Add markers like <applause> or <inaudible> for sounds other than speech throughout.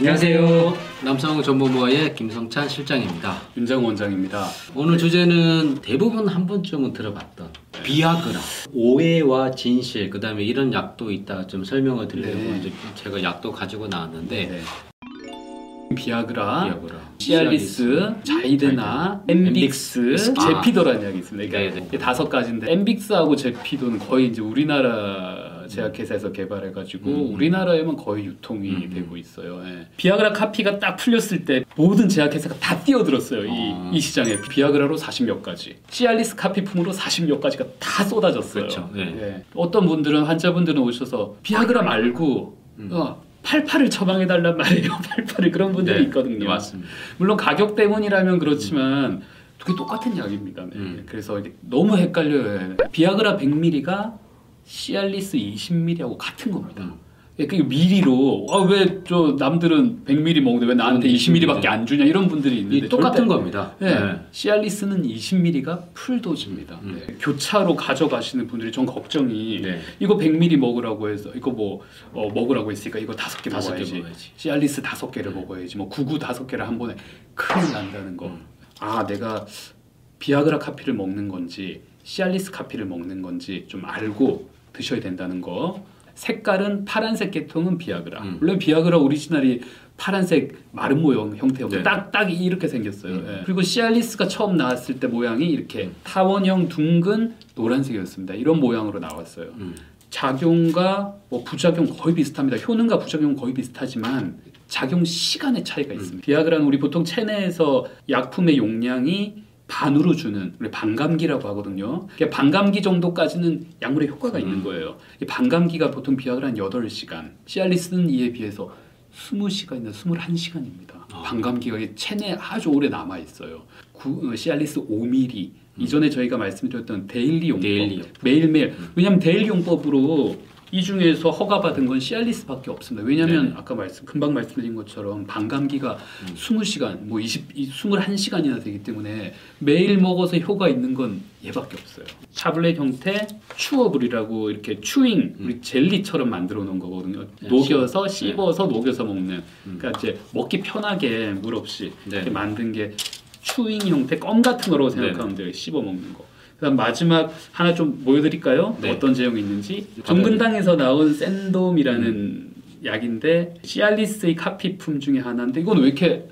안녕하세요. 남성 정보모아의 김성찬 실장입니다. 윤장 원장입니다. 오늘 주제는 대부분 한 번쯤은 들어봤던 비아그라, 오해와 진실, 그 다음에 이런 약도 있다 좀 설명을 드리려고 네. 제가 약도 가지고 나왔는데 네. 비아그라, 비아그라, 시알리스, 자이데나, 엠빅스. 아. 제피드라는 약이 있습니다. 그러니까 네, 네. 다섯 가지인데 엠빅스하고 제피드는 거의 이제 우리나라 제약회사에서 개발해가지고 음. 우리나라에만 거의 유통이 음. 되고 있어요. 예. 비아그라 카피가 딱 풀렸을 때 모든 제약회사가 다 뛰어들었어요. 이, 아. 이 시장에 비아그라로 40몇 가지, 시알리스 카피품으로 40몇 가지가 다 쏟아졌어요. 그렇죠. 네. 예. 어떤 분들은 환자분들은 오셔서 비아그라 말고 음. 어, 88을 처방해 달란 말이에요. <laughs> 88을 그런 분들이 네, 있거든요. 맞습니다. 물론 가격 때문이라면 그렇지만 그게 똑같은 약입니다. 네. 음. 그래서 너무 헷갈려요. 비아그라 100ml가 시알리스 20ml하고 같은 겁니다. 음. 예, 그게 미리로 아, 왜 저 남들은 100ml 먹는데 왜 나한테 음, 20ml밖에 안 주냐 이런 분들이 있는데 이 똑같은 겁니다. 네. 네. 시알리스는 20ml가 풀도즈입니다. 음. 네. 교차로 가져가시는 분들이 전 걱정이 네. 이거 100ml 먹으라고 해서 이거 뭐 어, 먹으라고 했으니까 이거 다섯 개 다섯 개 먹어야지. 먹어야지. 시알리스 다섯 개를 먹어야지. 뭐 구구 다섯 개를 한 번에 큰일 난다는 거. 음. 아 내가 비아그라 카피를 먹는 건지 시알리스 카피를 먹는 건지 좀 알고 드셔야 된다는 거. 색깔은 파란색 계통은 비아그라. 음. 물론 비아그라 오리지널이 파란색 마름모형 형태였고 네. 딱딱 이렇게 생겼어요. 음. 예. 그리고 시알리스가 처음 나왔을 때 모양이 이렇게 음. 타원형 둥근 노란색이었습니다. 이런 모양으로 나왔어요. 음. 작용과 뭐 부작용 거의 비슷합니다. 효능과 부작용 거의 비슷하지만 작용 시간의 차이가 있습니다. 비아그라는 우리 보통 체내에서 약품의 용량이 반으로 주는 우리 반감기라고 하거든요. 그게 반감기 정도까지는 약물의 효과가 음. 있는 거예요. 이 반감기가 보통 비아그라는 8시간, 시알리스는 이에 비해서 20시간이나 21시간입니다. 아. 반감기가 체내에 아주 오래 남아 있어요. 구- 어, 시알리스 5mm 이전에 저희가 말씀드렸던 daily 용법 daily 용법. 매일매일 왜냐하면 daily 용법으로 이 중에서 허가받은 건 시알리스밖에 없습니다. 왜냐하면 네네. 아까 말씀 금방 말씀드린 것처럼 반감기가 음. 20시간 뭐 20, 21시간이나 되기 때문에 매일 먹어서 효과 있는 건 얘밖에 없어요. 타블렛 형태 chewable이라고 이렇게 chewing 우리 젤리처럼 만들어 놓은 거거든요. 음. 네, 녹여서 씹- 씹어서 녹여서 먹는 음. 그러니까 이제 먹기 편하게 물 없이 네. 이렇게 만든 게 추잉 형태 껌 같은 거라고 생각하면 돼요. 씹어 먹는 거. 그다음 마지막 하나 좀 보여드릴까요? 네. 어떤 제형이 있는지 받아야 종근당에서 나온 샌돔이라는 약인데 시알리스의 카피품 중에 하나인데 이건 왜 이렇게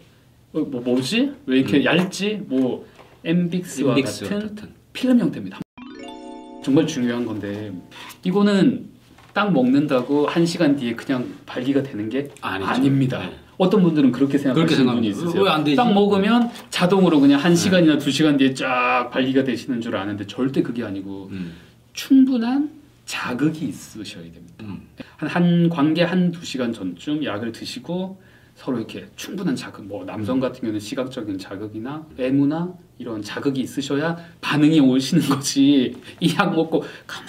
어, 뭐 뭐지? 왜 이렇게 얇지? 뭐 엠빅스와 같은 같은. 필름 형태입니다. 정말 중요한 건데 이거는 딱 먹는다고 한 시간 뒤에 그냥 발기가 되는 게 아니죠. 아닙니다. 네. 어떤 분들은 그렇게 생각하시는 분이. 있으세요. 딱 먹으면 자동으로 그냥 한 네. 시간이나 두 시간 뒤에 쫙 발기가 되시는 줄 아는데 절대 그게 아니고 음. 충분한 자극이 있으셔야 됩니다. 음. 한, 한 관계 한 두 시간 전쯤 약을 드시고 서로 이렇게 충분한 자극, 뭐 남성 같은 경우는 시각적인 자극이나 외모나 이런 자극이 있으셔야 반응이 오시는 거지. 이 약 먹고 가만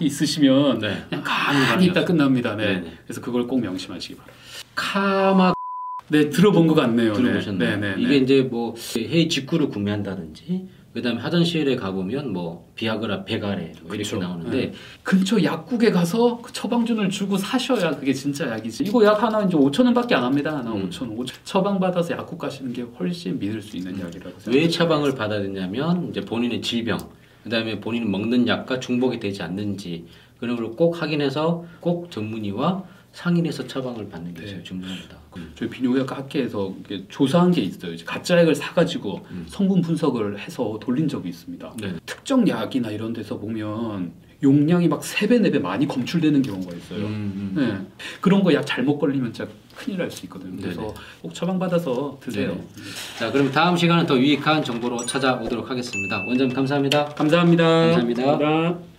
히 있으시면 네. 그냥 가만히 있다 끝납니다. 네. 네네. 그래서 그걸 꼭 명심하시기 바랍니다. 카마 네, 들어본 것 같네요. 들어보셨나요? 네, 네, 네. 이게 이제 뭐 회의 직구를 구매한다든지 그다음에 화장실에 가보면 뭐 비아그라 백아래 뭐 이렇게 그쵸. 나오는데 네. 근처 약국에 가서 그 처방전을 주고 사셔야 그게 진짜 약이지. 이거 약 하나 이제 5천 원밖에 안 합니다. 하나 음. 5천 원. 처방 받아서 약국 가시는 게 훨씬 믿을 수 있는 약이라고 생각합니다. 왜 처방을 받아야 되냐면 이제 본인의 질병 그 다음에 본인이 먹는 약과 중복이 되지 않는지 그런 걸 꼭 확인해서 꼭 전문의와 상인해서 처방을 받는 게 네. 제일 중요합니다. 저희 비뇨기과 학회에서 조사한 게 있어요. 가짜 약을 사가지고 음. 성분 분석을 해서 돌린 적이 있습니다. 네. 특정 약이나 이런 데서 보면 용량이 막세배네배 많이 검출되는 경우가 있어요. 음, 음. 네. 그런 거 약 잘못 걸리면 진짜 큰일 날 수 있거든요. 그래서 네네. 꼭 처방 받아서 드세요. 네네. 자, 그럼 다음 시간은 더 유익한 정보로 찾아오도록 하겠습니다. 원장님 감사합니다. 감사합니다. 감사합니다. 감사합니다.